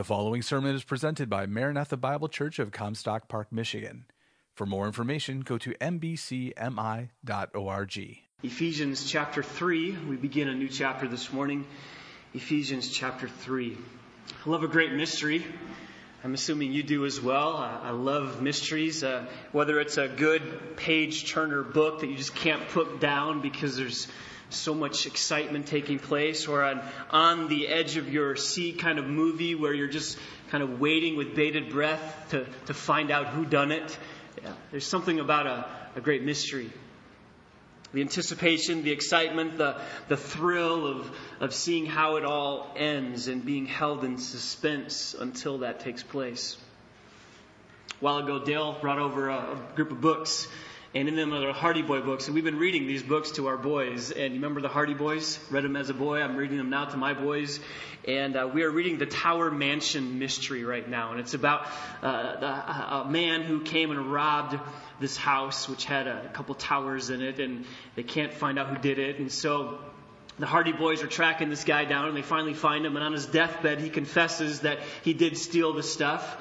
The following sermon is presented by Maranatha Bible Church of Comstock Park, Michigan. For more information, go to mbcmi.org. Ephesians chapter 3. We begin a new chapter this morning. Ephesians chapter 3. I love a great mystery. I'm assuming you do as well. I love mysteries. Uh, whether it's a good page turner book that you just can't put down because there's so much excitement taking place, or an on the edge of your seat kind of movie where you're just kind of waiting with bated breath to, to find out who done it. Yeah, there's something about a, a great mystery. The anticipation, the excitement, the, the thrill of, of seeing how it all ends and being held in suspense until that takes place. A while ago, Dale brought over a, a group of books and in them are the Hardy Boy books. And we've been reading these books to our boys. And you remember the Hardy Boys? Read them as a boy. I'm reading them now to my boys. And uh, we are reading the Tower Mansion mystery right now. And it's about uh, the, a man who came and robbed this house, which had a couple towers in it, and they can't find out who did it. And so the Hardy Boys are tracking this guy down, and they finally find him. And on his deathbed, he confesses that he did steal the stuff.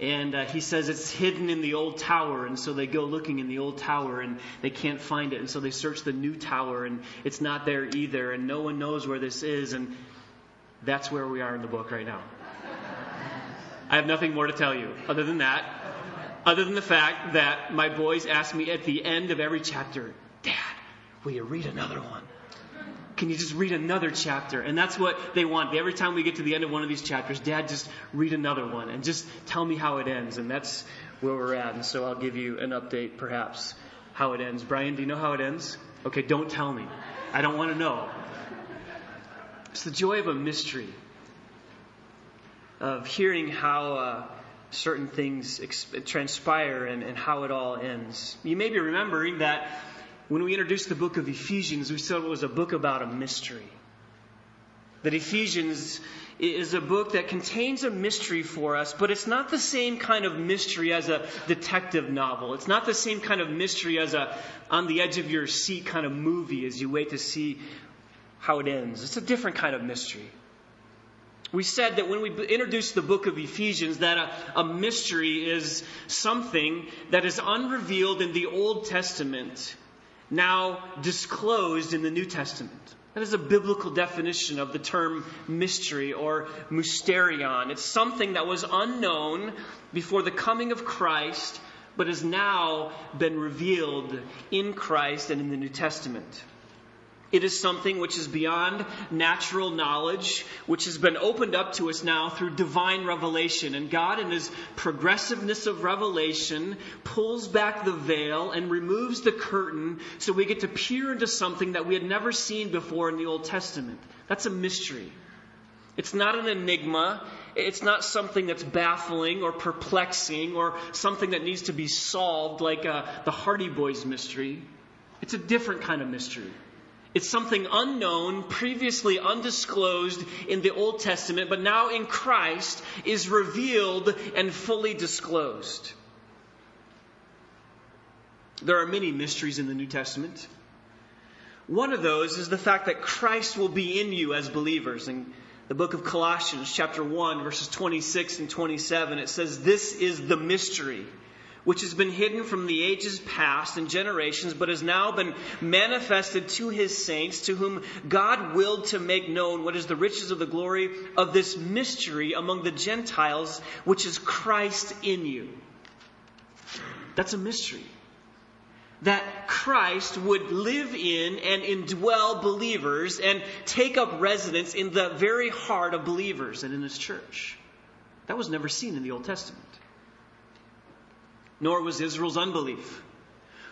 And uh, he says it's hidden in the old tower. And so they go looking in the old tower and they can't find it. And so they search the new tower and it's not there either. And no one knows where this is. And that's where we are in the book right now. I have nothing more to tell you other than that. Other than the fact that my boys ask me at the end of every chapter, Dad, will you read another one? Can you just read another chapter? And that's what they want. Every time we get to the end of one of these chapters, Dad, just read another one and just tell me how it ends. And that's where we're at. And so I'll give you an update, perhaps, how it ends. Brian, do you know how it ends? Okay, don't tell me. I don't want to know. It's the joy of a mystery, of hearing how uh, certain things transpire and, and how it all ends. You may be remembering that when we introduced the book of Ephesians, we said it was a book about a mystery. That Ephesians is a book that contains a mystery for us, but it's not the same kind of mystery as a detective novel. It's not the same kind of mystery as a on the edge of your seat kind of movie as you wait to see how it ends. It's a different kind of mystery. We said that when we introduced the book of Ephesians, that a, a mystery is something that is unrevealed in the Old Testament now disclosed in the New Testament. That is a biblical definition of the term mystery or mysterion. It's something that was unknown before the coming of Christ, but has now been revealed in Christ and in the New Testament. It is something which is beyond natural knowledge, which has been opened up to us now through divine revelation. And God, in His progressiveness of revelation, pulls back the veil and removes the curtain so we get to peer into something that we had never seen before in the Old Testament. That's a mystery. It's not an enigma. It's not something that's baffling or perplexing or something that needs to be solved like uh, the Hardy Boys mystery. It's a different kind of mystery. It's something unknown, previously undisclosed in the Old Testament, but now in Christ is revealed and fully disclosed. There are many mysteries in the New Testament. One of those is the fact that Christ will be in you as believers. In the book of Colossians, chapter 1, verses 26 and 27, it says, This is the mystery which has been hidden from the ages past and generations, but has now been manifested to his saints, to whom God willed to make known what is the riches of the glory of this mystery among the Gentiles, which is Christ in you. That's a mystery. That Christ would live in and indwell believers and take up residence in the very heart of believers and in his church. That was never seen in the Old Testament nor was Israel's unbelief.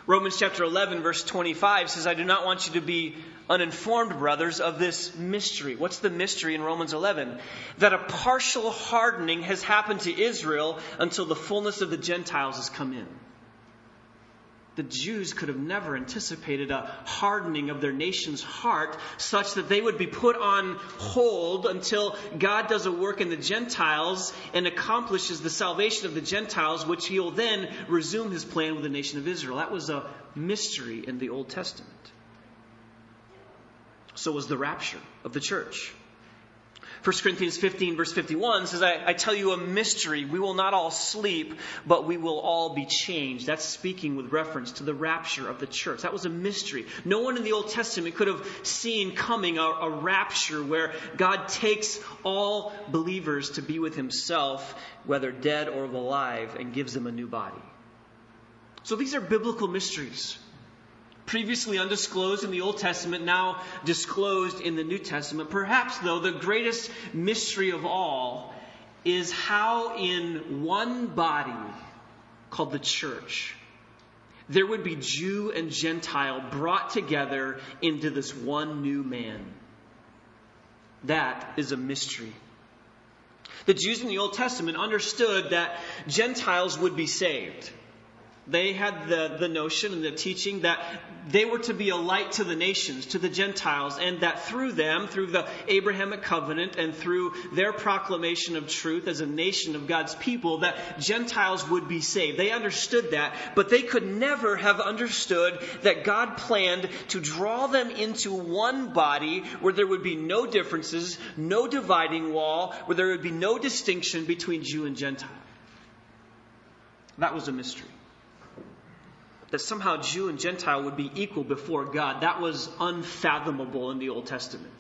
Romans chapter 11, verse 25 says, I do not want you to be uninformed, brothers, of this mystery. What's the mystery in Romans 11? That a partial hardening has happened to Israel until the fullness of the Gentiles has come in the Jews could have never anticipated a hardening of their nation's heart such that they would be put on hold until God does a work in the Gentiles and accomplishes the salvation of the Gentiles, which he will then resume his plan with the nation of Israel. That was a mystery in the Old Testament. So was the rapture of the church. 1 Corinthians 15, verse 51 says, I, I, tell you a mystery. We will not all sleep, but we will all be changed. That's speaking with reference to the rapture of the church. That was a mystery. No one in the Old Testament could have seen coming a, a rapture where God takes all believers to be with himself, whether dead or alive, and gives them a new body. So these are biblical mysteries previously undisclosed in the Old Testament, now disclosed in the New Testament. Perhaps, though, the greatest mystery of all is how in one body called the church, there would be Jew and Gentile brought together into this one new man. That is a mystery. The Jews in the Old Testament understood that Gentiles would be saved. They had the, the notion and the teaching that they were to be a light to the nations, to the Gentiles, and that through them, through the Abrahamic covenant, and through their proclamation of truth as a nation of God's people, that Gentiles would be saved. They understood that, but they could never have understood that God planned to draw them into one body where there would be no differences, no dividing wall, where there would be no distinction between Jew and Gentile. That was a mystery that somehow Jew and Gentile would be equal before God, that was unfathomable in the Old Testament.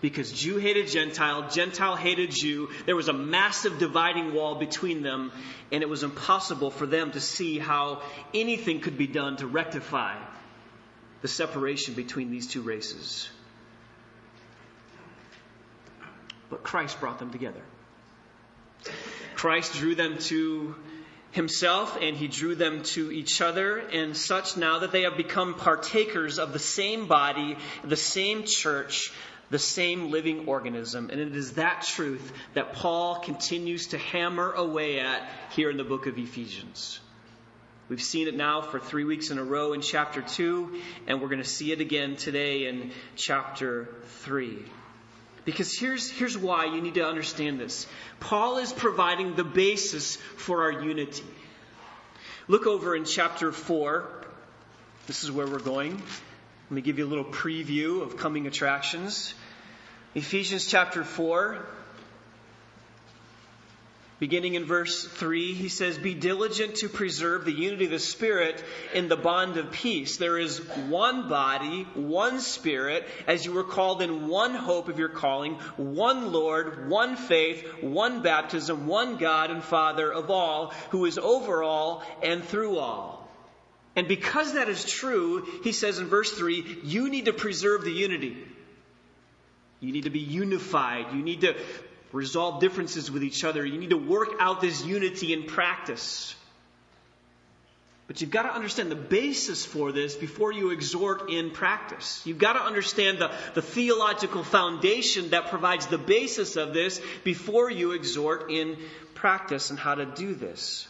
Because Jew hated Gentile, Gentile hated Jew. There was a massive dividing wall between them, and it was impossible for them to see how anything could be done to rectify the separation between these two races. But Christ brought them together. Christ drew them to himself and he drew them to each other and such now that they have become partakers of the same body, the same church, the same living organism. And it is that truth that Paul continues to hammer away at here in the book of Ephesians. We've seen it now for three weeks in a row in chapter 2, and we're going to see it again today in chapter 3. Because here's, here's why you need to understand this. Paul is providing the basis for our unity. Look over in chapter 4. This is where we're going. Let me give you a little preview of coming attractions. Ephesians chapter 4, Beginning in verse 3, he says, Be diligent to preserve the unity of the Spirit in the bond of peace. There is one body, one Spirit, as you were called in one hope of your calling, one Lord, one faith, one baptism, one God and Father of all, who is over all and through all. And because that is true, he says in verse 3, you need to preserve the unity. You need to be unified. You need to resolve differences with each other. You need to work out this unity in practice. But you've got to understand the basis for this before you exhort in practice. You've got to understand the, the theological foundation that provides the basis of this before you exhort in practice and how to do this.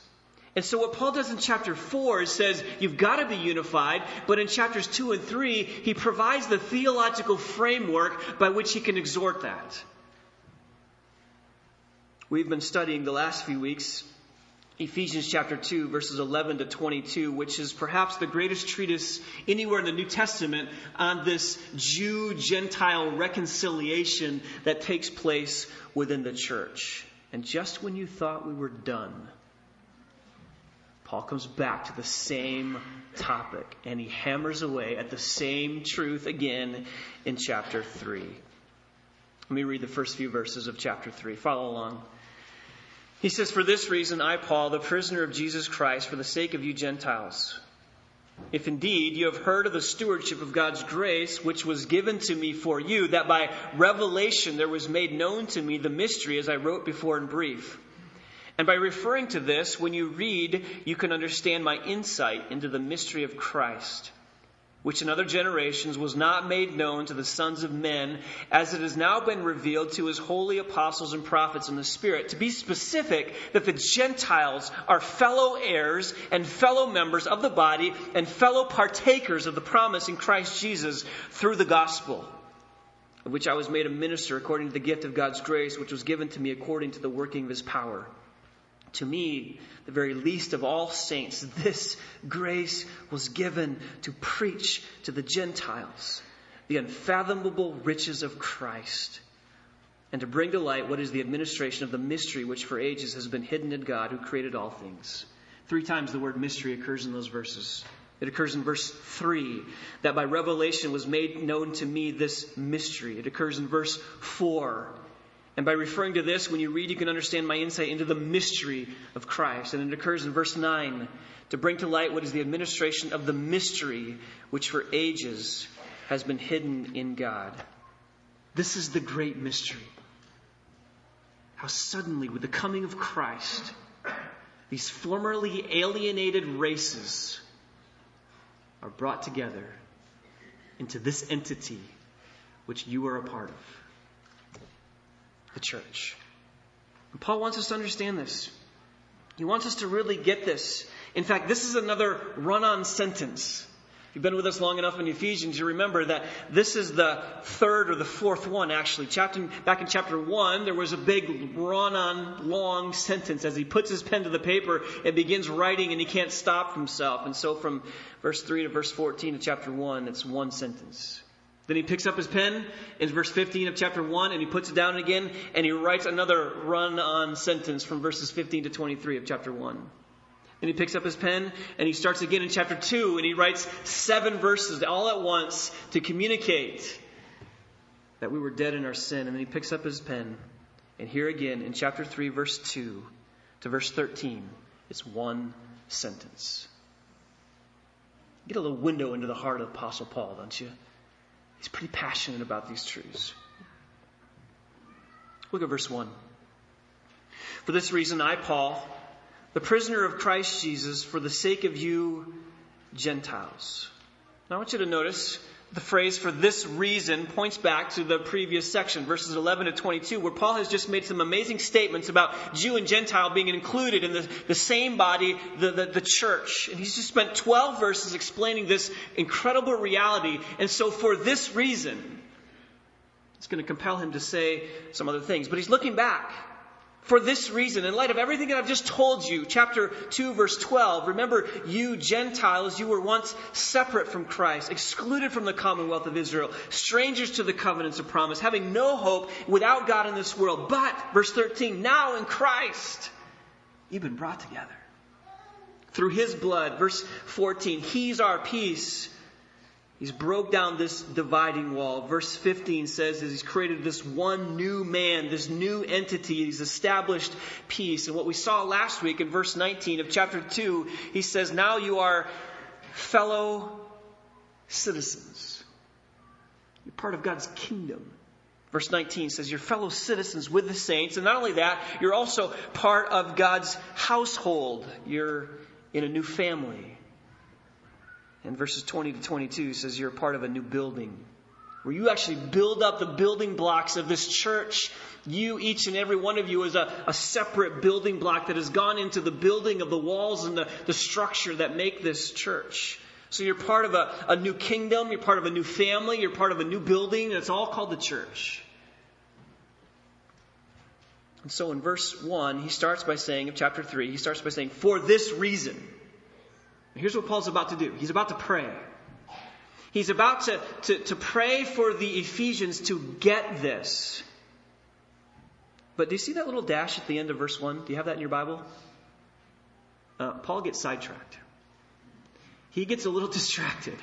And so what Paul does in chapter 4 is says you've got to be unified, but in chapters 2 and 3, he provides the theological framework by which he can exhort that. We've been studying the last few weeks Ephesians chapter 2, verses 11 to 22, which is perhaps the greatest treatise anywhere in the New Testament on this Jew Gentile reconciliation that takes place within the church. And just when you thought we were done, Paul comes back to the same topic and he hammers away at the same truth again in chapter 3. Let me read the first few verses of chapter 3. Follow along. He says, For this reason, I, Paul, the prisoner of Jesus Christ, for the sake of you Gentiles, if indeed you have heard of the stewardship of God's grace, which was given to me for you, that by revelation there was made known to me the mystery, as I wrote before in brief. And by referring to this, when you read, you can understand my insight into the mystery of Christ which in other generations was not made known to the sons of men, as it has now been revealed to his holy apostles and prophets in the Spirit. To be specific, that the Gentiles are fellow heirs and fellow members of the body and fellow partakers of the promise in Christ Jesus through the gospel, of which I was made a minister according to the gift of God's grace, which was given to me according to the working of his power. To me, the very least of all saints, this grace was given to preach to the Gentiles the unfathomable riches of Christ, and to bring to light what is the administration of the mystery which for ages has been hidden in God who created all things. Three times the word mystery occurs in those verses. It occurs in verse 3 that by revelation was made known to me this mystery. It occurs in verse 4. And by referring to this, when you read, you can understand my insight into the mystery of Christ. And it occurs in verse 9 to bring to light what is the administration of the mystery which for ages has been hidden in God. This is the great mystery. How suddenly, with the coming of Christ, these formerly alienated races are brought together into this entity which you are a part of the church. And Paul wants us to understand this. He wants us to really get this. In fact, this is another run on sentence If you've been with us long enough in Ephesians, you remember that this is the third or the fourth one, actually. Chapter, back in chapter 1, there was a big run on long sentence. As he puts his pen to the paper, and begins writing and he can't stop himself. And so from verse 3 to verse 14 of chapter 1, it's one sentence. Then he picks up his pen in verse 15 of chapter 1 and he puts it down again and he writes another run on sentence from verses 15 to 23 of chapter 1. And he picks up his pen and he starts again in chapter 2 and he writes seven verses all at once to communicate that we were dead in our sin. And then he picks up his pen and here again in chapter 3, verse 2 to verse 13, it's one sentence. Get a little window into the heart of Apostle Paul, don't you? He's pretty passionate about these truths. Look at verse 1. For this reason, I, Paul, the prisoner of Christ Jesus for the sake of you Gentiles. Now I want you to notice the phrase for this reason points back to the previous section, verses 11 to 22, where Paul has just made some amazing statements about Jew and Gentile being included in the, the same body, the, the, the church. And he's just spent 12 verses explaining this incredible reality. And so for this reason, it's going to compel him to say some other things. But he's looking back for this reason, in light of everything that I've just told you, chapter 2, verse 12, remember, you Gentiles, you were once separate from Christ, excluded from the commonwealth of Israel, strangers to the covenants of promise, having no hope without God in this world. But, verse 13, now in Christ, you've been brought together. Through his blood, verse 14, he's our peace He's broke down this dividing wall. Verse 15 says that he's created this one new man, this new entity. He's established peace. And what we saw last week in verse 19 of chapter 2, he says, Now you are fellow citizens. You're part of God's kingdom. Verse 19 says, You're fellow citizens with the saints. And not only that, you're also part of God's household. You're in a new family. And verses 20 to 22 says you're part of a new building where you actually build up the building blocks of this church. You, each and every one of you, is a, a separate building block that has gone into the building of the walls and the, the structure that make this church. So you're part of a, a new kingdom, you're part of a new family, you're part of a new building, and it's all called the church. And so in verse 1, he starts by saying, of chapter 3, he starts by saying, For this reason. Here's what Paul's about to do he's about to pray. He's about to, to, to pray for the Ephesians to get this. But do you see that little dash at the end of verse 1? Do you have that in your Bible? Uh, Paul gets sidetracked. He gets a little distracted.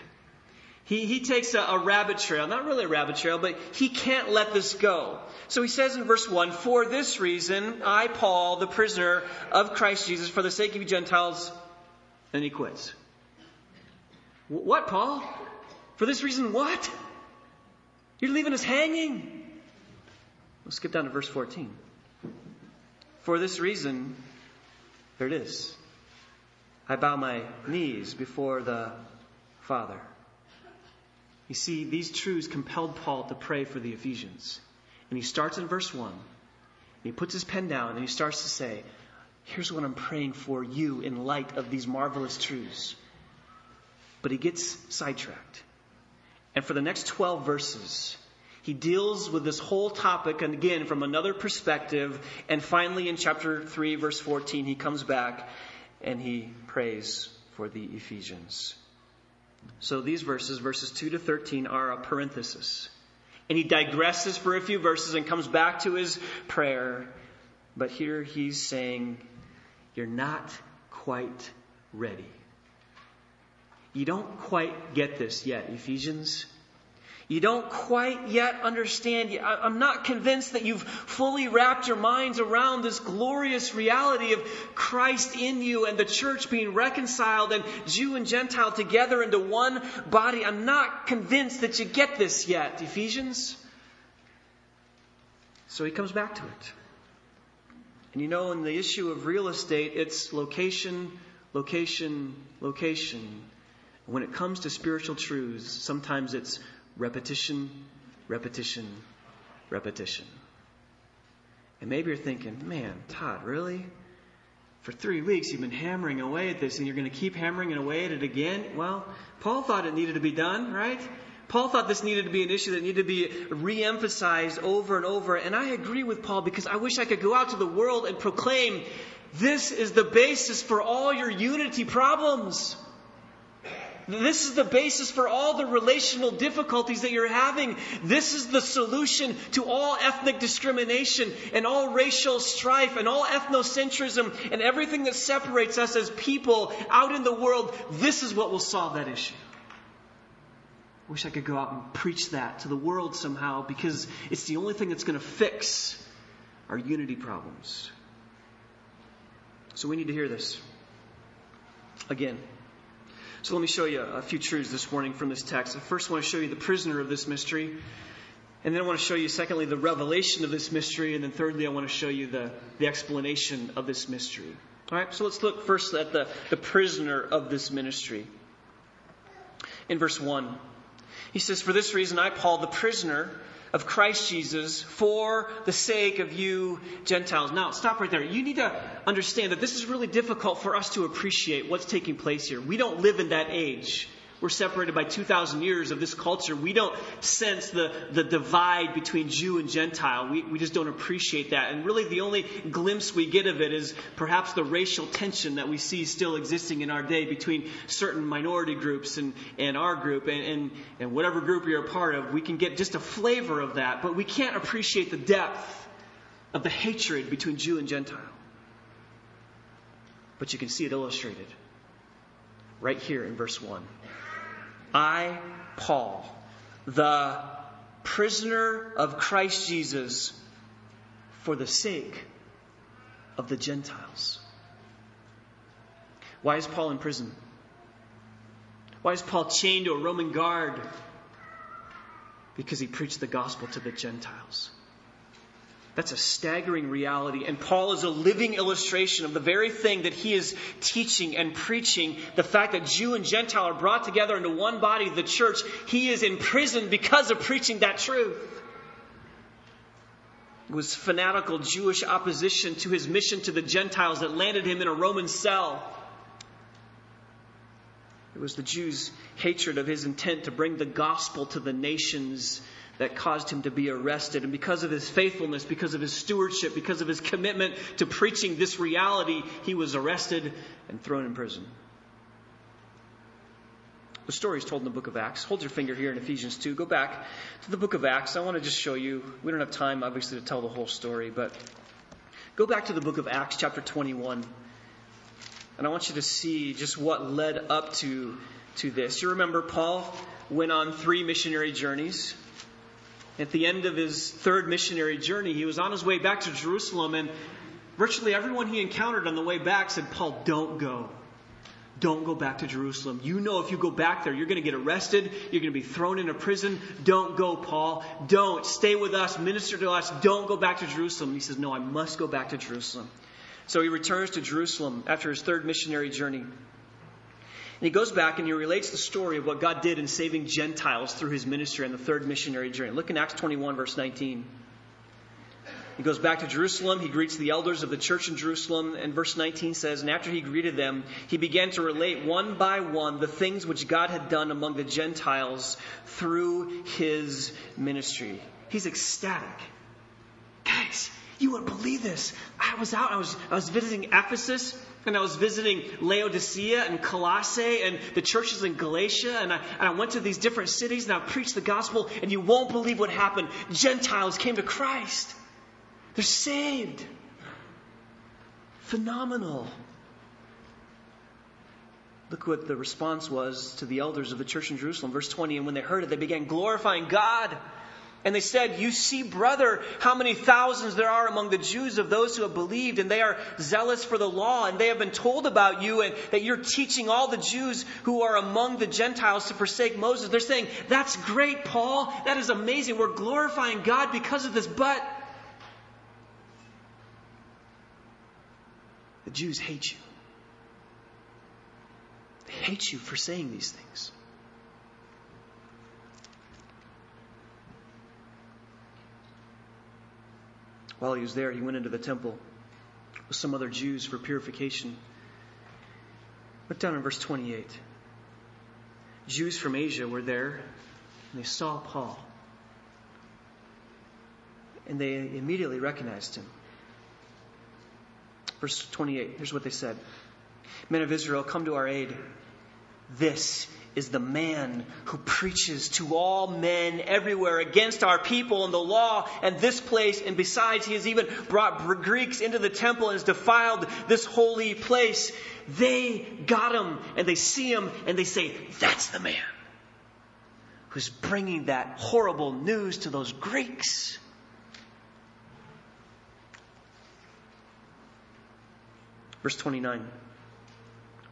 He, he takes a, a, rabbit trail, not really a rabbit trail, but he can't let this go. So he says in verse 1 For this reason, I, Paul, the prisoner of Christ Jesus, for the sake of you Gentiles, and he quits. What, Paul? For this reason, what? You're leaving us hanging. Let's skip down to verse 14. For this reason, there it is. I bow my knees before the Father. You see, these truths compelled Paul to pray for the Ephesians. And he starts in verse 1. And he puts his pen down and he starts to say, Here's what I'm praying for you in light of these marvelous truths. But he gets sidetracked. And for the next 12 verses, he deals with this whole topic, and again, from another perspective. And finally, in chapter 3, verse 14, he comes back and he prays for the Ephesians. So these verses, verses 2 to 13, are a parenthesis. And he digresses for a few verses and comes back to his prayer. But here he's saying, You're not quite ready. You don't quite get this yet, Ephesians. You don't quite yet understand. I'm not convinced that you've fully wrapped your minds around this glorious reality of Christ in you and the church being reconciled and Jew and Gentile together into one body. I'm not convinced that you get this yet, Ephesians. So he comes back to it. And you know, in the issue of real estate, it's location, location, location. When it comes to spiritual truths, sometimes it's repetition, repetition, repetition. And maybe you're thinking, man, Todd, really? For three weeks you've been hammering away at this and you're going to keep hammering away at it again? Well, Paul thought it needed to be done, right? Paul thought this needed to be an issue that needed to be re-emphasized over and over. And I agree with Paul because I wish I could go out to the world and proclaim this is the basis for all your unity problems. This is the basis for all the relational difficulties that you're having. This is the solution to all ethnic discrimination and all racial strife and all ethnocentrism and everything that separates us as people out in the world. This is what will solve that issue. Wish I could go out and preach that to the world somehow because it's the only thing that's going to fix our unity problems. So we need to hear this again. So let me show you a few truths this morning from this text. I first want to show you the prisoner of this mystery. And then I want to show you, secondly, the revelation of this mystery. And then thirdly, I want to show you the, the explanation of this mystery. All right, so let's look first at the, the prisoner of this ministry. In verse 1, he says, For this reason, I, Paul, the prisoner of Christ Jesus for the sake of you Gentiles. Now, stop right there. You need to understand that this is really difficult for us to appreciate what's taking place here. We don't live in that age. We're separated by 2,000 years of this culture. We don't sense the, the divide between Jew and Gentile. We, we just don't appreciate that. And really, the only glimpse we get of it is perhaps the racial tension that we see still existing in our day between certain minority groups and, and our group and, and, and whatever group you're a part of. We can get just a flavor of that, but we can't appreciate the depth of the hatred between Jew and Gentile. But you can see it illustrated right here in verse 1. I, Paul, the prisoner of Christ Jesus, for the sake of the Gentiles. Why is Paul in prison? Why is Paul chained to a Roman guard? Because he preached the gospel to the Gentiles. That's a staggering reality. And Paul is a living illustration of the very thing that he is teaching and preaching the fact that Jew and Gentile are brought together into one body, the church. He is in prison because of preaching that truth. It was fanatical Jewish opposition to his mission to the Gentiles that landed him in a Roman cell. It was the Jews' hatred of his intent to bring the gospel to the nations that caused him to be arrested. And because of his faithfulness, because of his stewardship, because of his commitment to preaching this reality, he was arrested and thrown in prison. The story is told in the book of Acts. Hold your finger here in Ephesians 2. Go back to the book of Acts. I want to just show you. We don't have time, obviously, to tell the whole story, but go back to the book of Acts, chapter 21. And I want you to see just what led up to, to this. You remember Paul went on three missionary journeys. At the end of his third missionary journey, he was on his way back to Jerusalem, and virtually everyone he encountered on the way back said, Paul, don't go. Don't go back to Jerusalem. You know if you go back there, you're going to get arrested. You're going to be thrown into prison. Don't go, Paul. Don't. Stay with us. Minister to us. Don't go back to Jerusalem. And he says, No, I must go back to Jerusalem. So he returns to Jerusalem after his third missionary journey. And he goes back and he relates the story of what God did in saving Gentiles through his ministry on the third missionary journey. Look in Acts 21, verse 19. He goes back to Jerusalem. He greets the elders of the church in Jerusalem. And verse 19 says, And after he greeted them, he began to relate one by one the things which God had done among the Gentiles through his ministry. He's ecstatic. Guys, You wouldn't believe this. I was out, I was, I was visiting Ephesus, and I was visiting Laodicea and Colossae and the churches in Galatia, and I, and I went to these different cities and I preached the gospel, and you won't believe what happened. Gentiles came to Christ. They're saved. Phenomenal. Look what the response was to the elders of the church in Jerusalem. Verse 20, and when they heard it, they began glorifying God. And they said, You see, brother, how many thousands there are among the Jews of those who have believed, and they are zealous for the law, and they have been told about you, and that you're teaching all the Jews who are among the Gentiles to forsake Moses. They're saying, That's great, Paul. That is amazing. We're glorifying God because of this, but the Jews hate you They hate you for saying these things. While he was there, he went into the temple with some other Jews for purification. Look down in verse 28. Jews from Asia were there, and they saw Paul. And they immediately recognized him. Verse 28, here's what they said Men of Israel, come to our aid. This is the man who preaches to all men everywhere against our people and the law and this place. And besides, he has even brought Greeks into the temple and has defiled this holy place. They got him and they see him and they say, That's the man who's bringing that horrible news to those Greeks. Verse 29.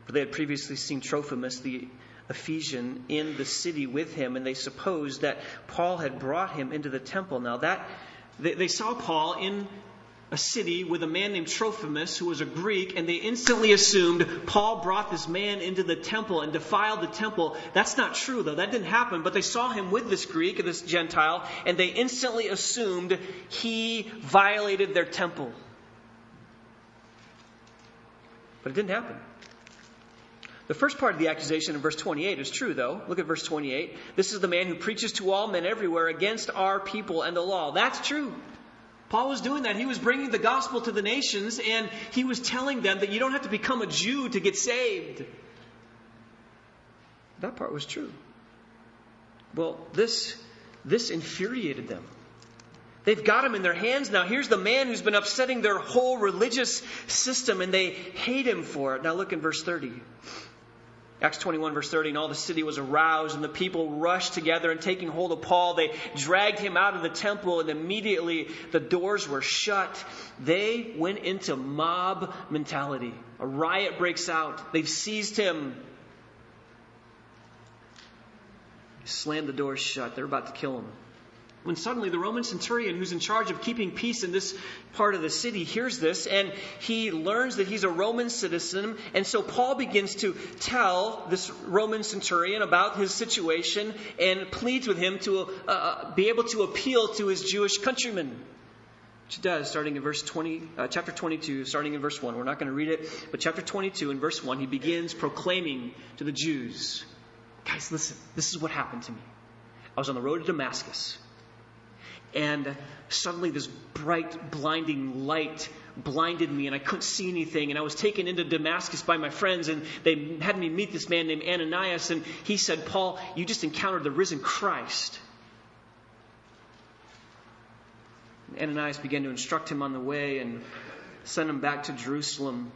For they had previously seen Trophimus, the Ephesian, in the city with him, and they supposed that Paul had brought him into the temple. Now that they, they saw Paul in a city with a man named Trophimus who was a Greek, and they instantly assumed Paul brought this man into the temple and defiled the temple. That's not true, though. That didn't happen. But they saw him with this Greek, this Gentile, and they instantly assumed he violated their temple. But it didn't happen. The first part of the accusation in verse 28 is true, though. Look at verse 28. This is the man who preaches to all men everywhere against our people and the law. That's true. Paul was doing that. He was bringing the gospel to the nations, and he was telling them that you don't have to become a Jew to get saved. That part was true. Well, this, this infuriated them. They've got him in their hands now. Here's the man who's been upsetting their whole religious system, and they hate him for it. Now look in verse 30. Acts 21, verse 30, and all the city was aroused, and the people rushed together, and taking hold of Paul, they dragged him out of the temple, and immediately the doors were shut. They went into mob mentality. A riot breaks out. They've seized him. Slammed the doors shut. They're about to kill him when suddenly the Roman centurion, who's in charge of keeping peace in this part of the city, hears this and he learns that he's a Roman citizen. And so Paul begins to tell this Roman centurion about his situation and pleads with him to uh, uh be able to appeal to his Jewish countrymen. Which he does, starting in verse 20, uh, chapter 22, starting in verse 1. We're not going to read it, but chapter 22 in verse 1, he begins proclaiming to the Jews Guys, listen, this is what happened to me. I was on the road to Damascus. And suddenly, this bright, blinding light blinded me, and I couldn't see anything. And I was taken into Damascus by my friends, and they had me meet this man named Ananias. And he said, Paul, you just encountered the risen Christ. And Ananias began to instruct him on the way and send him back to Jerusalem.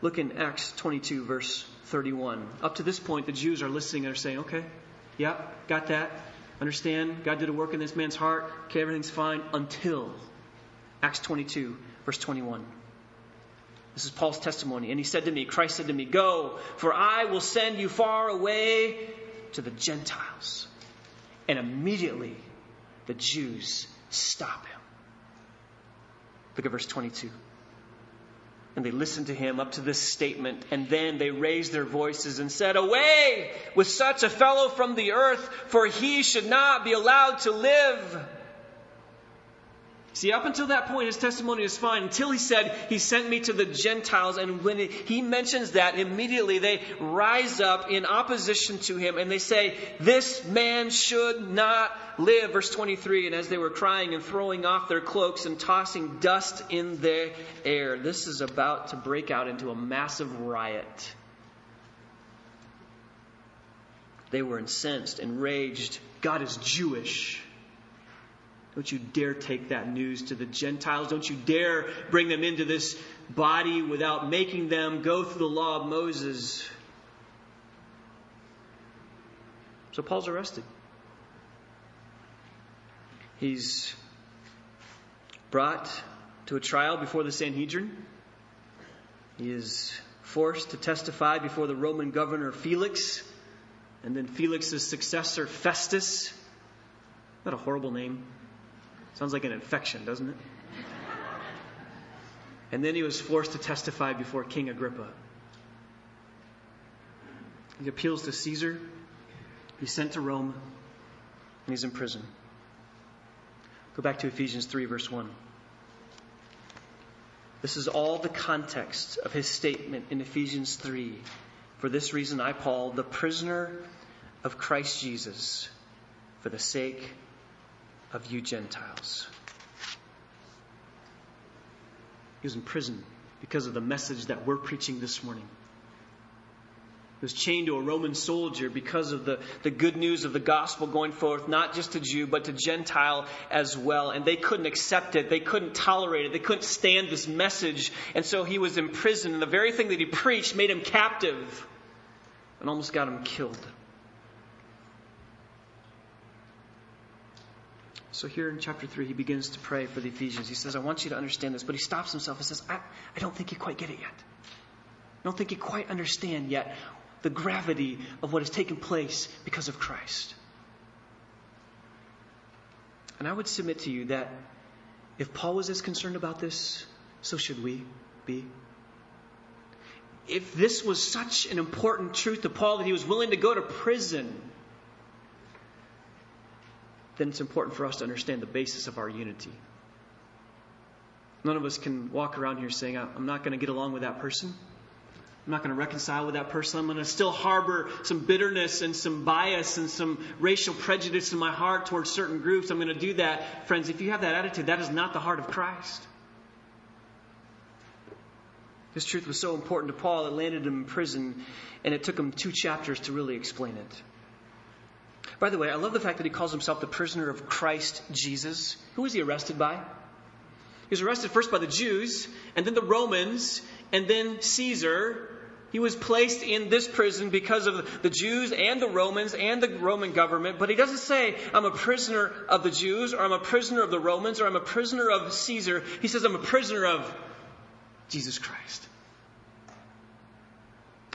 Look in Acts 22, verse 31. Up to this point, the Jews are listening and are saying, okay, yeah, got that. Understand? God did a work in this man's heart. Okay, everything's fine until Acts 22, verse 21. This is Paul's testimony. And he said to me, Christ said to me, Go, for I will send you far away to the Gentiles. And immediately the Jews stop him. Look at verse 22. And they listened to him up to this statement, and then they raised their voices and said, Away with such a fellow from the earth, for he should not be allowed to live. See, up until that point, his testimony is fine until he said, He sent me to the Gentiles. And when he mentions that, immediately they rise up in opposition to him and they say, This man should not live. Verse 23 And as they were crying and throwing off their cloaks and tossing dust in the air, this is about to break out into a massive riot. They were incensed, enraged. God is Jewish. Don't you dare take that news to the Gentiles. Don't you dare bring them into this body without making them go through the law of Moses. So Paul's arrested. He's brought to a trial before the Sanhedrin. He is forced to testify before the Roman governor Felix, and then Felix's successor Festus. Isn't a horrible name? Sounds like an infection, doesn't it? And then he was forced to testify before King Agrippa. He appeals to Caesar. He's sent to Rome. And he's in prison. Go back to Ephesians 3, verse 1. This is all the context of his statement in Ephesians 3. For this reason, I, Paul, the prisoner of Christ Jesus, for the sake of you Gentiles. He was in prison because of the message that we're preaching this morning. He was chained to a Roman soldier because of the, the good news of the gospel going forth, not just to Jew, but to Gentile as well. And they couldn't accept it. They couldn't tolerate it. They couldn't stand this message. And so he was in prison. And the very thing that he preached made him captive and almost got him killed. So here in chapter 3, he begins to pray for the Ephesians. He says, I want you to understand this. But he stops himself and says, I, I don't think you quite get it yet. I don't think you quite understand yet the gravity of what has taken place because of Christ. And I would submit to you that if Paul was as concerned about this, so should we be. If this was such an important truth to Paul that he was willing to go to prison then it's important for us to understand the basis of our unity. None of us can walk around here saying, I'm not going to get along with that person. I'm not going to reconcile with that person. I'm going to still harbor some bitterness and some bias and some racial prejudice in my heart towards certain groups. I'm going to do that. Friends, if you have that attitude, that is not the heart of Christ. This truth was so important to Paul, it landed him in prison, and it took him two chapters to really explain it. By the way, I love the fact that he calls himself the prisoner of Christ Jesus. Who was he arrested by? He was arrested first by the Jews, and then the Romans, and then Caesar. He was placed in this prison because of the Jews and the Romans and the Roman government, but he doesn't say, I'm a prisoner of the Jews, or I'm a prisoner of the Romans, or I'm a prisoner of Caesar. He says, I'm a prisoner of Jesus Christ.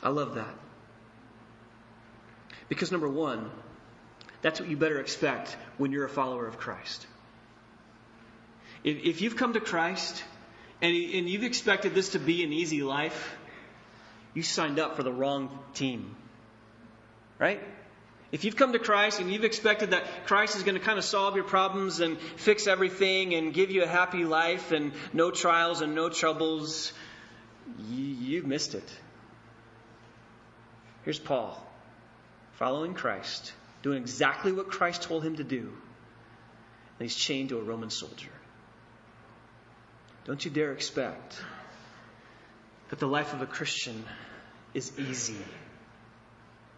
I love that. Because number one, that's what you better expect when you're a follower of Christ. If, if you've come to Christ and, and you've expected this to be an easy life, you signed up for the wrong team. Right? If you've come to Christ and you've expected that Christ is going to kind of solve your problems and fix everything and give you a happy life and no trials and no troubles, you, have missed it. Here's Paul, following Christ, doing exactly what Christ told him to do. And he's chained to a Roman soldier. Don't you dare expect that the life of a Christian is easy.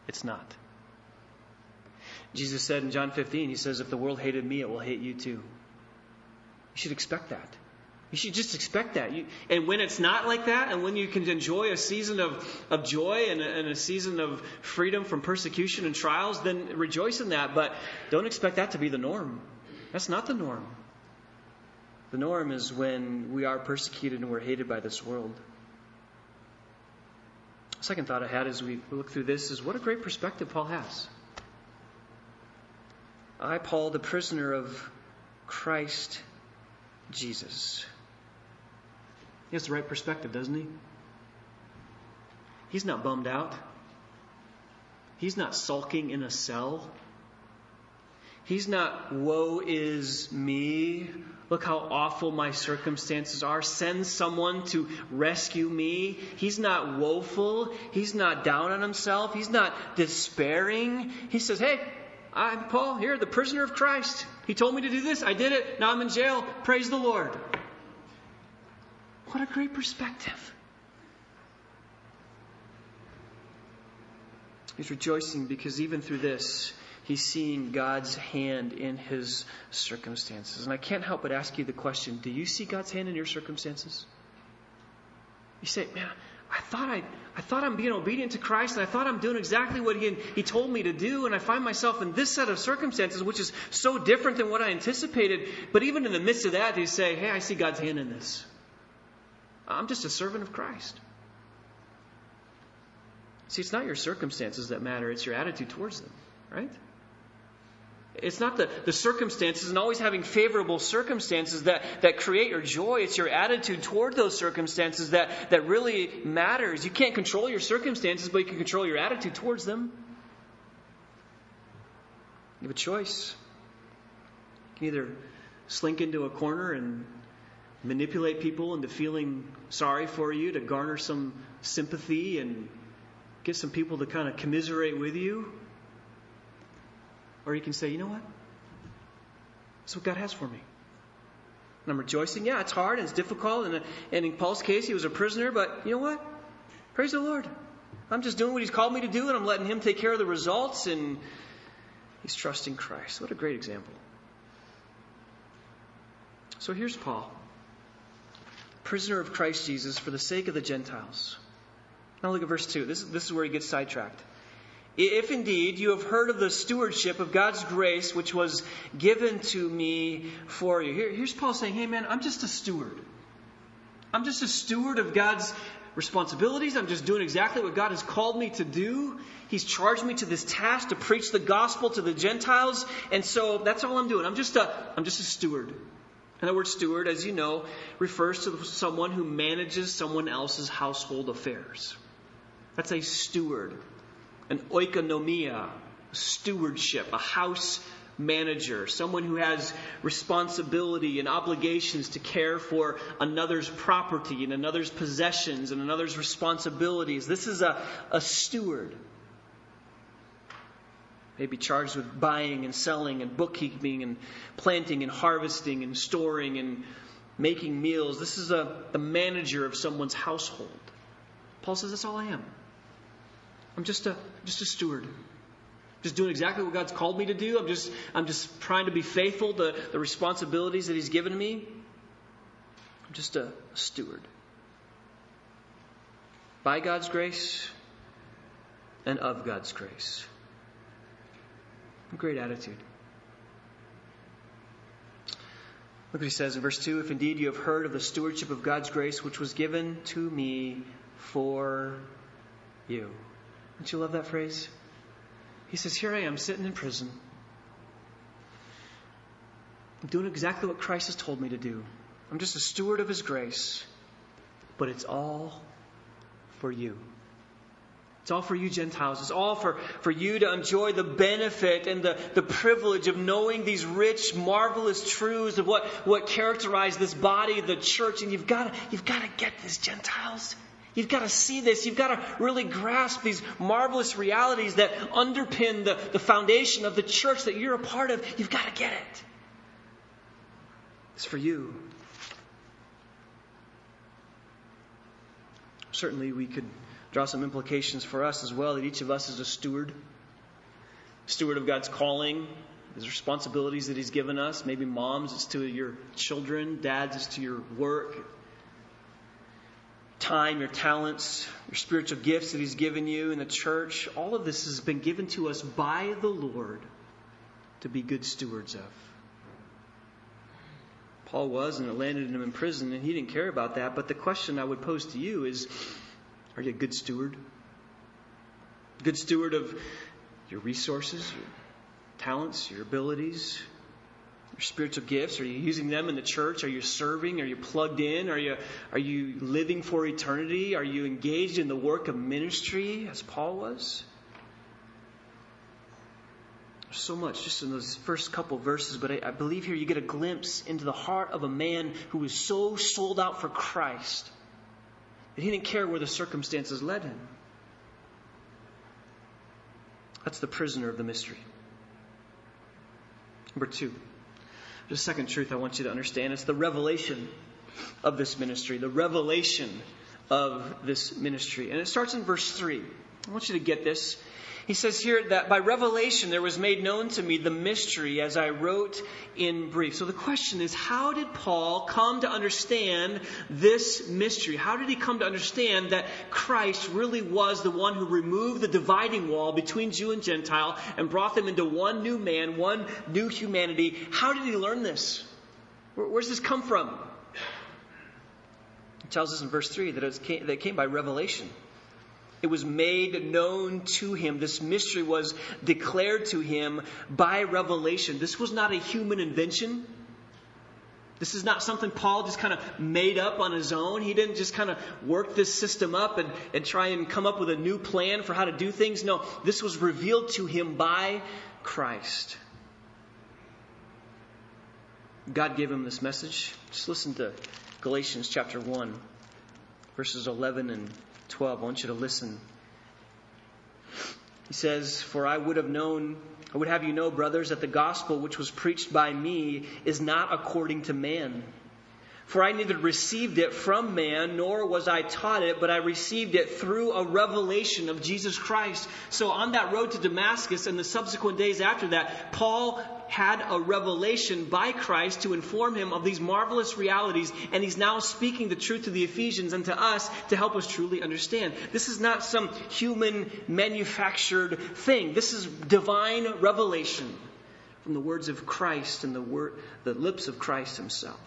It's not. Jesus said in John 15, He says, If the world hated me, it will hate you too. You should expect that. You should just expect that. You, and when it's not like that, and when you can enjoy a season of, of joy and a, and a season of freedom from persecution and trials, then rejoice in that. But don't expect that to be the norm. That's not the norm. The norm is when we are persecuted and we're hated by this world. Second thought I had as we look through this is what a great perspective Paul has. I, Paul, the prisoner of Christ Jesus. He has the right perspective, doesn't he? He's not bummed out. He's not sulking in a cell. He's not, woe is me. Look how awful my circumstances are. Send someone to rescue me. He's not woeful. He's not down on himself. He's not despairing. He says, Hey, I'm Paul here, the prisoner of Christ. He told me to do this. I did it. Now I'm in jail. Praise the Lord. What a great perspective. He's rejoicing because even through this, he's seeing God's hand in his circumstances. And I can't help but ask you the question do you see God's hand in your circumstances? You say, man, I thought I, I thought I'm being obedient to Christ, and I thought I'm doing exactly what he, he told me to do, and I find myself in this set of circumstances, which is so different than what I anticipated. But even in the midst of that, you say, hey, I see God's hand in this. I'm just a servant of Christ. See, it's not your circumstances that matter, it's your attitude towards them, right? It's not the, the circumstances and always having favorable circumstances that, that create your joy. It's your attitude toward those circumstances that, that really matters. You can't control your circumstances, but you can control your attitude towards them. You have a choice. You can either slink into a corner and manipulate people into feeling sorry for you to garner some sympathy and get some people to kind of commiserate with you. Or you can say, you know what? That's what God has for me. And I'm rejoicing. Yeah, it's hard and it's difficult. And, and in Paul's case, he was a prisoner, but you know what? Praise the Lord. I'm just doing what he's called me to do, and I'm letting him take care of the results, and he's trusting Christ. What a great example. So here's Paul, prisoner of Christ Jesus for the sake of the Gentiles. Now look at verse 2. This, this is where he gets sidetracked. If indeed you have heard of the stewardship of God's grace which was given to me for you. Here, here's Paul saying, hey man, I'm just a steward. I'm just a steward of God's responsibilities. I'm just doing exactly what God has called me to do. He's charged me to this task to preach the gospel to the Gentiles, and so that's all I'm doing. I'm just a I'm just a steward. And the word steward, as you know, refers to someone who manages someone else's household affairs. That's a steward an oikonomia, stewardship, a house manager, someone who has responsibility and obligations to care for another's property and another's possessions and another's responsibilities. This is a, a steward. Maybe charged with buying and selling and bookkeeping and planting and harvesting and storing and making meals. This is a, the manager of someone's household. Paul says, That's all I am. I'm just a, just a steward. Just doing exactly what God's called me to do. I'm just, I'm just trying to be faithful to the responsibilities that He's given me. I'm just a, a steward. By God's grace and of God's grace. Great attitude. Look what he says in verse 2 If indeed you have heard of the stewardship of God's grace which was given to me for you. Don't you love that phrase? He says, Here I am sitting in prison. I'm doing exactly what Christ has told me to do. I'm just a steward of His grace, but it's all for you. It's all for you, Gentiles. It's all for, for you to enjoy the benefit and the, the privilege of knowing these rich, marvelous truths of what, what characterize this body, the church. And you've got you've got to get this, Gentiles. You've got to see this. You've got to really grasp these marvelous realities that underpin the, the foundation of the church that you're a part of. You've got to get it. It's for you. Certainly, we could draw some implications for us as well that each of us is a steward. Steward of God's calling, His responsibilities that He's given us. Maybe moms, it's to your children, dads, it's to your work, time, your talents, your spiritual gifts that He's given you in the church. All of this has been given to us by the Lord to be good stewards of. Paul was, and it landed him in prison, and he didn't care about that. But the question I would pose to you is are you a good steward? Good steward of your resources, your talents, your abilities, your spiritual gifts? Are you using them in the church? Are you serving? Are you plugged in? Are you, are you living for eternity? Are you engaged in the work of ministry as Paul was? so much just in those first couple verses, but I, I, believe here you get a glimpse into the heart of a man who was so sold out for Christ that he didn't care where the circumstances led him. That's the prisoner of the mystery. Number two, the second truth I want you to understand it's the revelation of this ministry, the revelation of this ministry. And it starts in verse 3. I want you to get this. He says here that by revelation there was made known to me the mystery as I wrote in brief. So the question is, how did Paul come to understand this mystery? How did he come to understand that Christ really was the one who removed the dividing wall between Jew and Gentile and brought them into one new man, one new humanity? How did he learn this? Where, does this come from? It tells us in verse 3 that it that it came by revelation. It was made known to him. This mystery was declared to him by revelation. This was not a human invention. This is not something Paul just kind of made up on his own. He didn't just kind of work this system up and, and try and come up with a new plan for how to do things. No, this was revealed to him by Christ. God gave him this message. Just listen to Galatians chapter 1, verses 11 and 12. I want you to listen. He says, For I would have known, I would have you know, brothers, that the gospel which was preached by me is not according to man. For I neither received it from man, nor was I taught it, but I received it through a revelation of Jesus Christ. So on that road to Damascus and the subsequent days after that, Paul had a revelation by Christ to inform him of these marvelous realities, and he's now speaking the truth to the Ephesians and to us to help us truly understand. This is not some human manufactured thing. This is divine revelation from the words of Christ and the, word, the lips of Christ himself.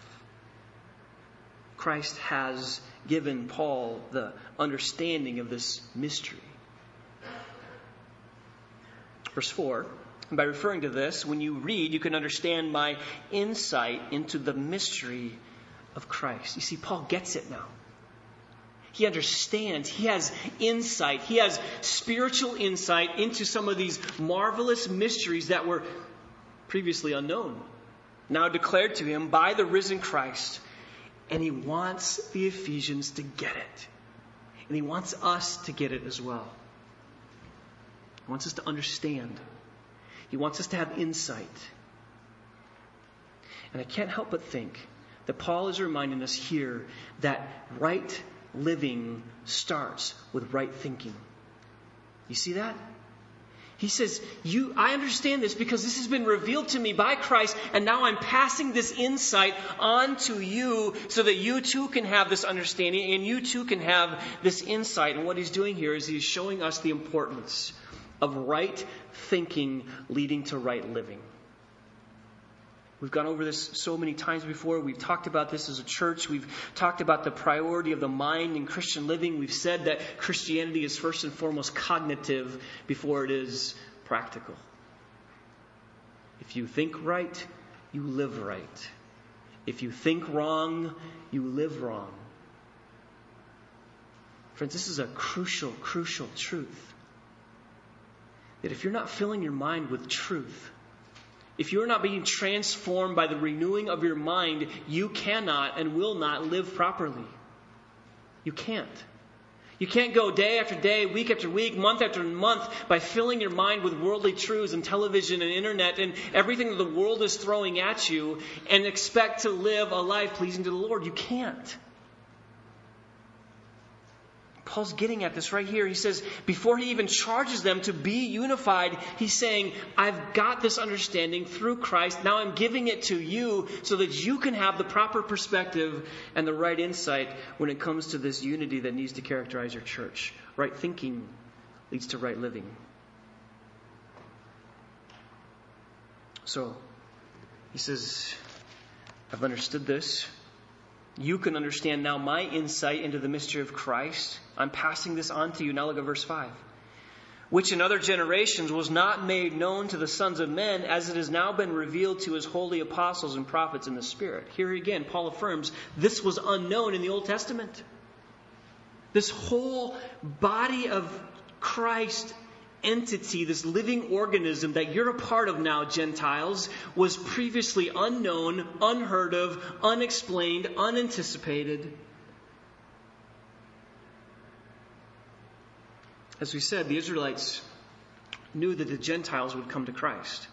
Christ has given Paul the understanding of this mystery. Verse 4 by referring to this, when you read, you can understand my insight into the mystery of Christ. You see, Paul gets it now. He understands. He has insight. He has spiritual insight into some of these marvelous mysteries that were previously unknown, now declared to him by the risen Christ. And he wants the Ephesians to get it. And he wants us to get it as well. He wants us to understand. He wants us to have insight. And I can't help but think that Paul is reminding us here that right living starts with right thinking. You see that? He says, you, I understand this because this has been revealed to me by Christ, and now I'm passing this insight on to you so that you too can have this understanding and you too can have this insight. And what he's doing here is he's showing us the importance of right thinking leading to right living. We've gone over this so many times before. We've talked about this as a church. We've talked about the priority of the mind in Christian living. We've said that Christianity is first and foremost cognitive before it is practical. If you think right, you live right. If you think wrong, you live wrong. Friends, this is a crucial, crucial truth. That if you're not filling your mind with truth, if you're not being transformed by the renewing of your mind, you cannot and will not live properly. You can't. You can't go day after day, week after week, month after month by filling your mind with worldly truths and television and internet and everything that the world is throwing at you and expect to live a life pleasing to the Lord. You can't. Paul's getting at this right here. He says, before he even charges them to be unified, he's saying, I've got this understanding through Christ. Now I'm giving it to you so that you can have the proper perspective and the right insight when it comes to this unity that needs to characterize your church. Right thinking leads to right living. So, he says, I've understood this. You can understand now my insight into the mystery of Christ. I'm passing this on to you. Now look at verse 5. Which in other generations was not made known to the sons of men, as it has now been revealed to his holy apostles and prophets in the Spirit. Here again, Paul affirms this was unknown in the Old Testament. This whole body of Christ entity, this living organism that you're a part of now, Gentiles, was previously unknown, unheard of, unexplained, unanticipated. As we said, the Israelites knew that the Gentiles would come to Christ.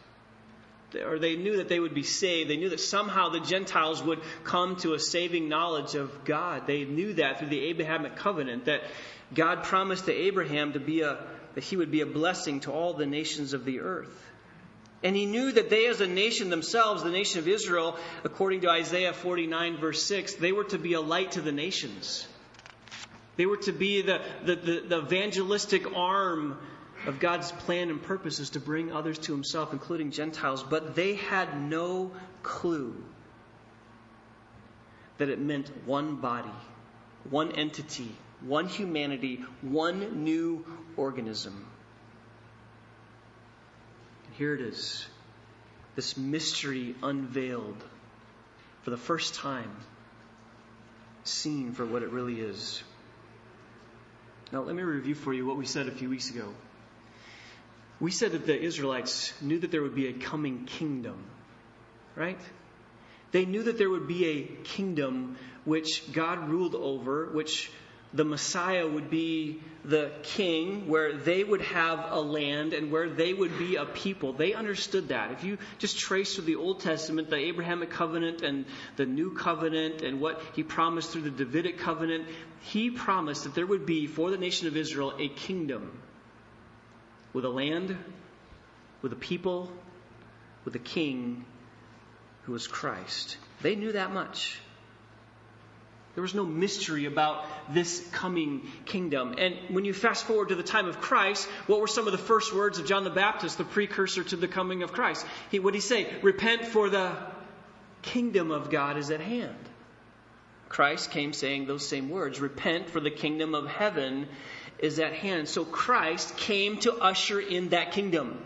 Or they knew that they would be saved. They knew that somehow the Gentiles would come to a saving knowledge of God. They knew that through the Abrahamic covenant, that God promised to Abraham to be a, that he would be a blessing to all the nations of the earth. And he knew that they, as a nation themselves, the nation of Israel, according to Isaiah 49, verse 6, they were to be a light to the nations. They were to be the, the, the, the evangelistic arm of God's plan and purposes to bring others to himself, including Gentiles. But they had no clue that it meant one body, one entity, one humanity, one new organism. And here it is this mystery unveiled for the first time, seen for what it really is. Now, let me review for you what we said a few weeks ago. We said that the Israelites knew that there would be a coming kingdom, right? They knew that there would be a kingdom which God ruled over, which the Messiah would be the king, where they would have a land and where they would be a people. They understood that. If you just trace through the Old Testament, the Abrahamic covenant and the new covenant and what he promised through the Davidic covenant, he promised that there would be for the nation of Israel a kingdom with a land, with a people, with a king who was Christ. They knew that much. There was no mystery about this coming kingdom. And when you fast forward to the time of Christ, what were some of the first words of John the Baptist, the precursor to the coming of Christ? He, what did he say? Repent for the kingdom of God is at hand. Christ came saying those same words Repent, for the kingdom of heaven is at hand. So Christ came to usher in that kingdom.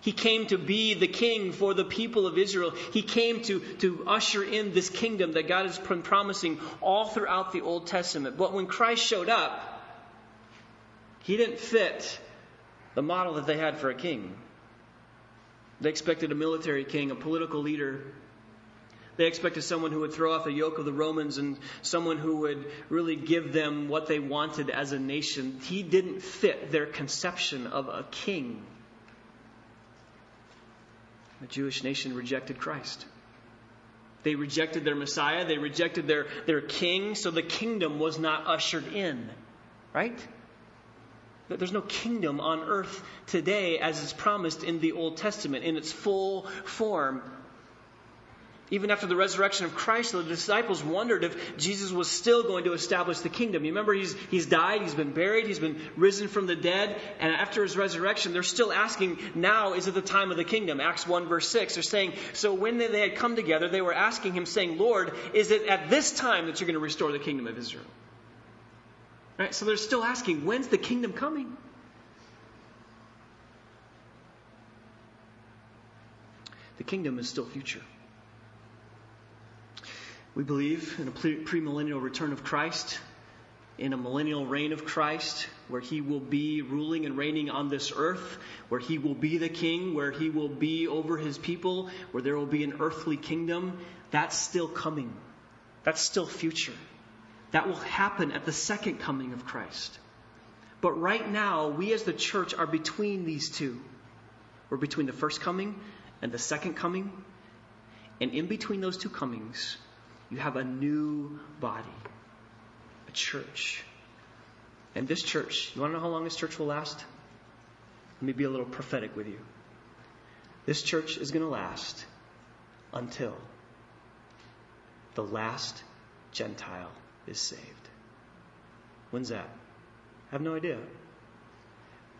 He came to be the king for the people of Israel. He came to, to usher in this kingdom that God has been promising all throughout the Old Testament. But when Christ showed up, he didn't fit the model that they had for a king. They expected a military king, a political leader. They expected someone who would throw off the yoke of the Romans and someone who would really give them what they wanted as a nation. He didn't fit their conception of a king. The Jewish nation rejected Christ. They rejected their Messiah, they rejected their, their king, so the kingdom was not ushered in. Right? There's no kingdom on earth today as is promised in the Old Testament in its full form. Even after the resurrection of Christ, the disciples wondered if Jesus was still going to establish the kingdom. You remember, he's, he's died, he's been buried, he's been risen from the dead, and after his resurrection, they're still asking, now is it the time of the kingdom? Acts 1, verse 6. They're saying, so when they had come together, they were asking him, saying, Lord, is it at this time that you're going to restore the kingdom of Israel? Right? So they're still asking, when's the kingdom coming? The kingdom is still future. We believe in a premillennial return of Christ, in a millennial reign of Christ, where he will be ruling and reigning on this earth, where he will be the king, where he will be over his people, where there will be an earthly kingdom. That's still coming. That's still future. That will happen at the second coming of Christ. But right now, we as the church are between these two. We're between the first coming and the second coming. And in between those two comings, you have a new body, a church. And this church, you want to know how long this church will last? Let me be a little prophetic with you. This church is going to last until the last Gentile is saved. When's that? I have no idea.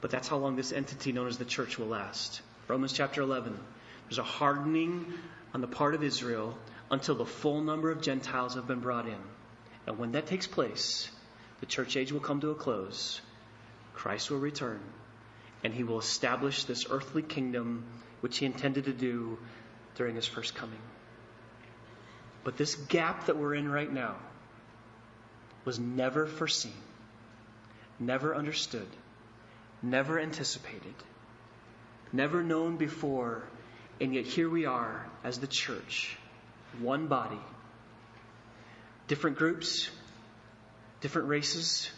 But that's how long this entity known as the church will last. Romans chapter 11. There's a hardening on the part of Israel until the full number of Gentiles have been brought in. And when that takes place, the church age will come to a close. Christ will return, and he will establish this earthly kingdom which he intended to do during his first coming. But this gap that we're in right now was never foreseen, never understood, never anticipated, never known before, and yet here we are as the church, one body, different groups, different races,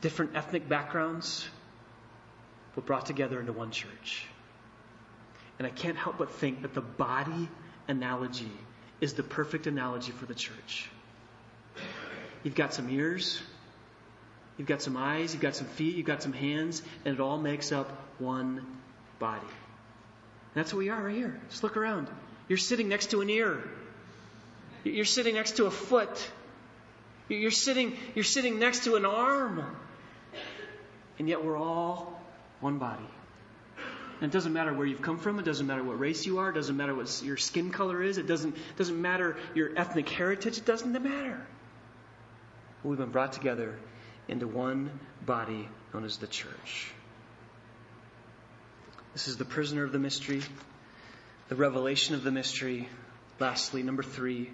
different ethnic backgrounds, but brought together into one church. And I can't help but think that the body analogy is the perfect analogy for the church. You've got some ears, you've got some eyes, you've got some feet, you've got some hands, and it all makes up one body. And that's what we are right here. Just look around. You're sitting next to an ear. You're sitting next to a foot. You're sitting, you're sitting next to an arm. And yet we're all one body. And it doesn't matter where you've come from. It doesn't matter what race you are. It doesn't matter what your skin color is. It doesn't, doesn't matter your ethnic heritage. It doesn't matter. We've been brought together into one body known as the church. This is the prisoner of the mystery, the revelation of the mystery. Lastly, number three,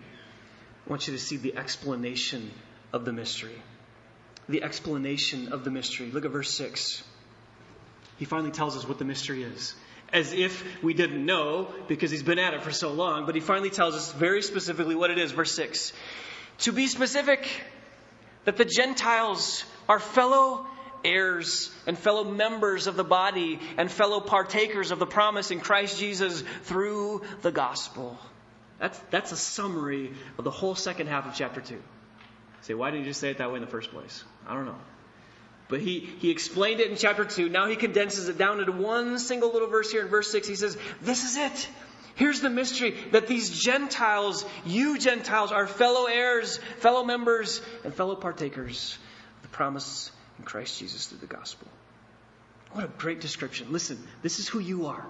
I want you to see the explanation of the mystery. The explanation of the mystery. Look at verse 6. He finally tells us what the mystery is. As if we didn't know because he's been at it for so long, but he finally tells us very specifically what it is. Verse 6. To be specific, that the Gentiles are fellow heirs and fellow members of the body and fellow partakers of the promise in Christ Jesus through the gospel. That's, that's a summary of the whole second half of chapter 2. Say, why didn't you just say it that way in the first place? I don't know. But he, he explained it in chapter 2. Now he condenses it down into one single little verse here in verse 6. He says, This is it. Here's the mystery that these Gentiles, you Gentiles, are fellow heirs, fellow members, and fellow partakers of the promise in Christ Jesus through the gospel. What a great description. Listen, this is who you are.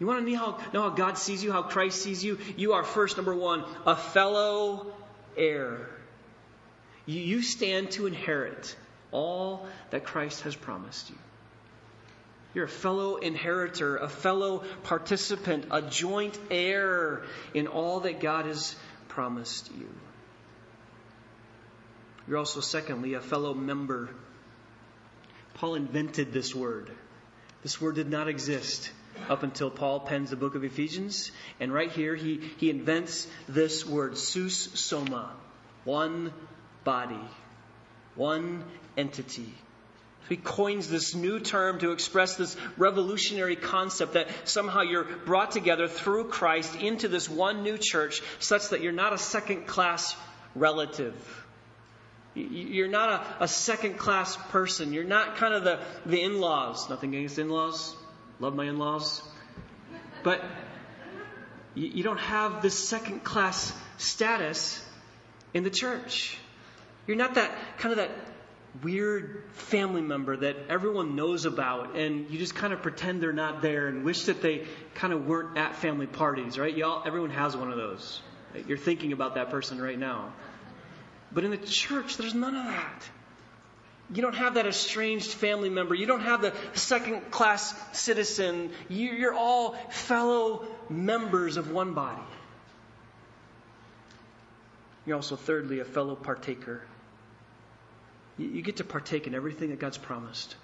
You want to know how, know how God sees you, how Christ sees you? You are first, number one, a fellow heir. You, you stand to inherit all that Christ has promised you. You're a fellow inheritor, a fellow participant, a joint heir in all that God has promised you. You're also, secondly, a fellow member. Paul invented this word. This word did not exist up until Paul pens the book of Ephesians. And right here, he, he invents this word, sus soma, one body, one entity. He coins this new term to express this revolutionary concept that somehow you're brought together through Christ into this one new church, such that you're not a second class relative. You're not a, a second class person. You're not kind of the, the in laws. Nothing against in laws. Love my in laws. But you, you don't have this second class status in the church. You're not that kind of that weird family member that everyone knows about and you just kind of pretend they're not there and wish that they kind of weren't at family parties, right? Y'all, everyone has one of those. You're thinking about that person right now. But in the church, there's none of that. You don't have that estranged family member. You don't have the second class citizen. You're all fellow members of one body. You're also, thirdly, a fellow partaker. You get to partake in everything that God's promised.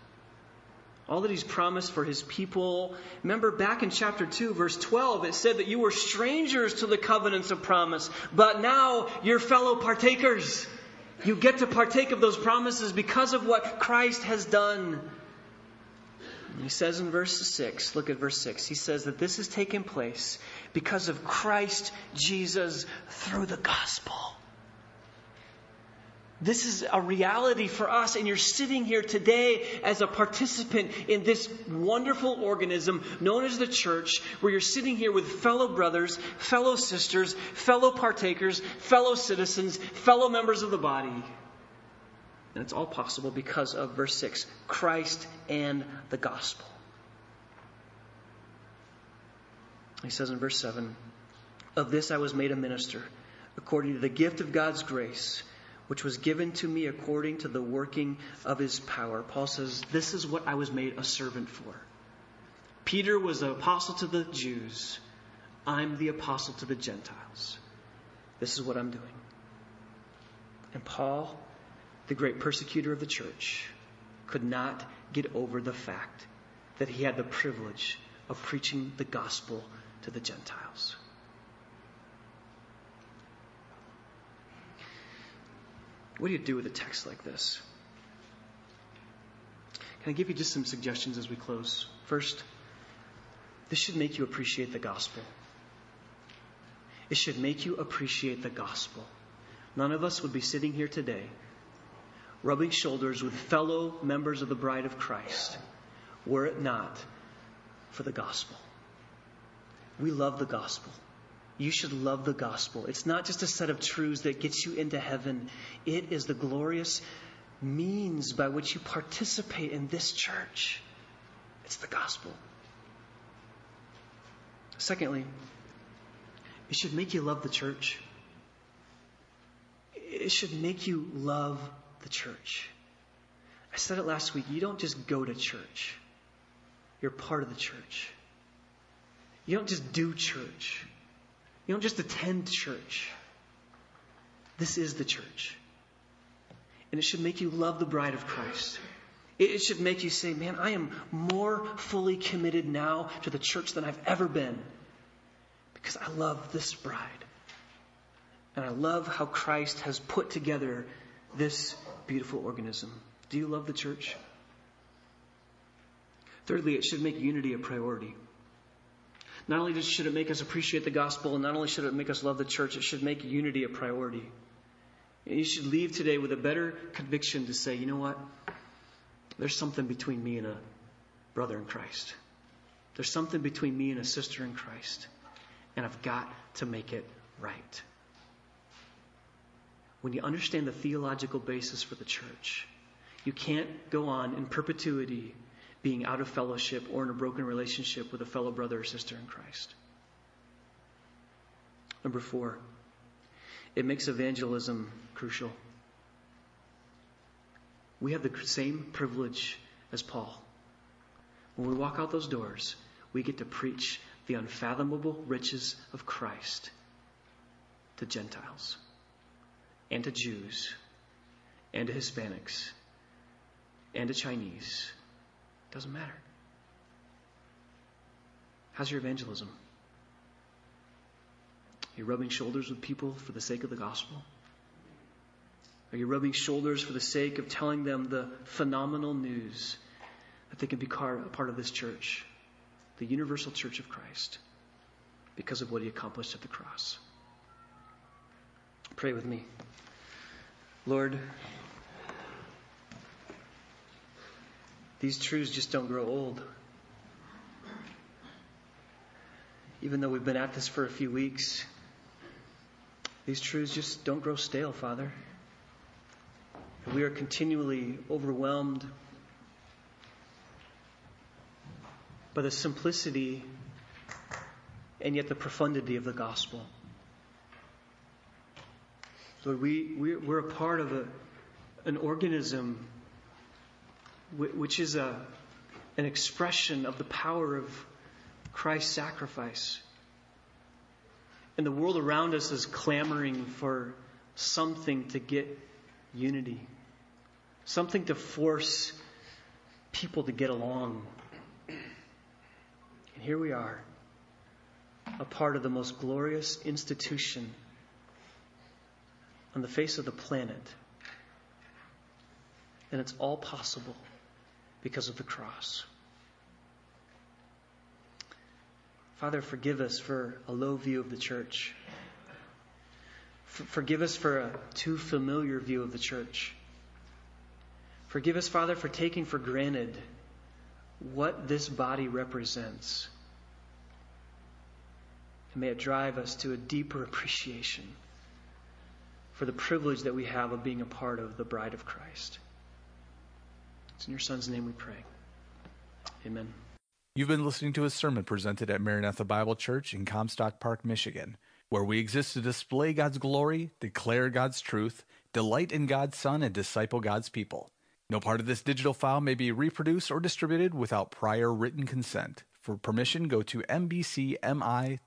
All that He's promised for His people. Remember back in chapter 2, verse 12, it said that you were strangers to the covenants of promise, but now you're fellow partakers. You get to partake of those promises because of what Christ has done. he says in verse 6, look at verse 6, he says that this has taken place because of Christ Jesus through the gospel. This is a reality for us, and you're sitting here today as a participant in this wonderful organism known as the church, where you're sitting here with fellow brothers, fellow sisters, fellow partakers, fellow citizens, fellow members of the body. And it's all possible because of verse 6 Christ and the gospel. He says in verse 7 Of this I was made a minister, according to the gift of God's grace which was given to me according to the working of his power. Paul says, This is what I was made a servant for. Peter was the apostle to the Jews. I'm the apostle to the Gentiles. This is what I'm doing. And Paul, the great persecutor of the church, could not get over the fact that he had the privilege of preaching the gospel to the Gentiles. What do you do with a text like this? Can I give you just some suggestions as we close? First, this should make you appreciate the gospel. It should make you appreciate the gospel. None of us would be sitting here today rubbing shoulders with fellow members of the bride of Christ were it not for the gospel. We love the gospel. You should love the gospel. It's not just a set of truths that gets you into heaven, it is the glorious means by which you participate in this church. It's the gospel. Secondly, it should make you love the church. It should make you love the church. I said it last week. You don't just go to church, you're part of the church. You don't just do church, you don't just attend church. This is the church. And it should make you love the bride of Christ. It should make you say, man, I am more fully committed now to the church than I've ever been because I love this bride. And I love how Christ has put together this beautiful organism. Do you love the church? Thirdly, it should make unity a priority. Not only should it make us appreciate the gospel, and not only should it make us love the church, it should make unity a priority. You should leave today with a better conviction to say, you know what? There's something between me and a brother in Christ. There's something between me and a sister in Christ and I've got to make it right. When you understand the theological basis for the church, you can't go on in perpetuity being out of fellowship or in a broken relationship with a fellow brother or sister in Christ. Number four, it makes evangelism crucial. We have the same privilege as Paul. When we walk out those doors, we get to preach the unfathomable riches of Christ to Gentiles and to Jews and to Hispanics and to Chinese. Doesn't matter. How's your evangelism? Are you rubbing shoulders with people for the sake of the gospel? Are you rubbing shoulders for the sake of telling them the phenomenal news that they can be a part of this church? the universal church of Christ because of what he accomplished at the cross. Pray with me. Lord, these truths just don't grow old. Even though we've been at this for a few weeks, these truths just don't grow stale, Father. We are continually overwhelmed by the simplicity and yet the profundity of the gospel. Lord, we, we're a part of a, an organism which is a, an expression of the power of Christ's sacrifice. And the world around us is clamoring for something to get unity, something to force people to get along And here we are, a part of the most glorious institution on the face of the planet. And it's all possible because of the cross. Father, forgive us for a low view of the church. forgive us for a too familiar view of the church. Forgive us, Father, for taking for granted what this body represents. And may it drive us to a deeper appreciation for the privilege that we have of being a part of the bride of Christ. It's in your Son's name we pray. Amen. You've been listening to a sermon presented at Maranatha Bible Church in Comstock Park, Michigan, where we exist to display God's glory, declare God's truth, delight in God's Son, and disciple God's people. No part of this digital file may be reproduced or distributed without prior written consent. For permission, go to mbcmi.org.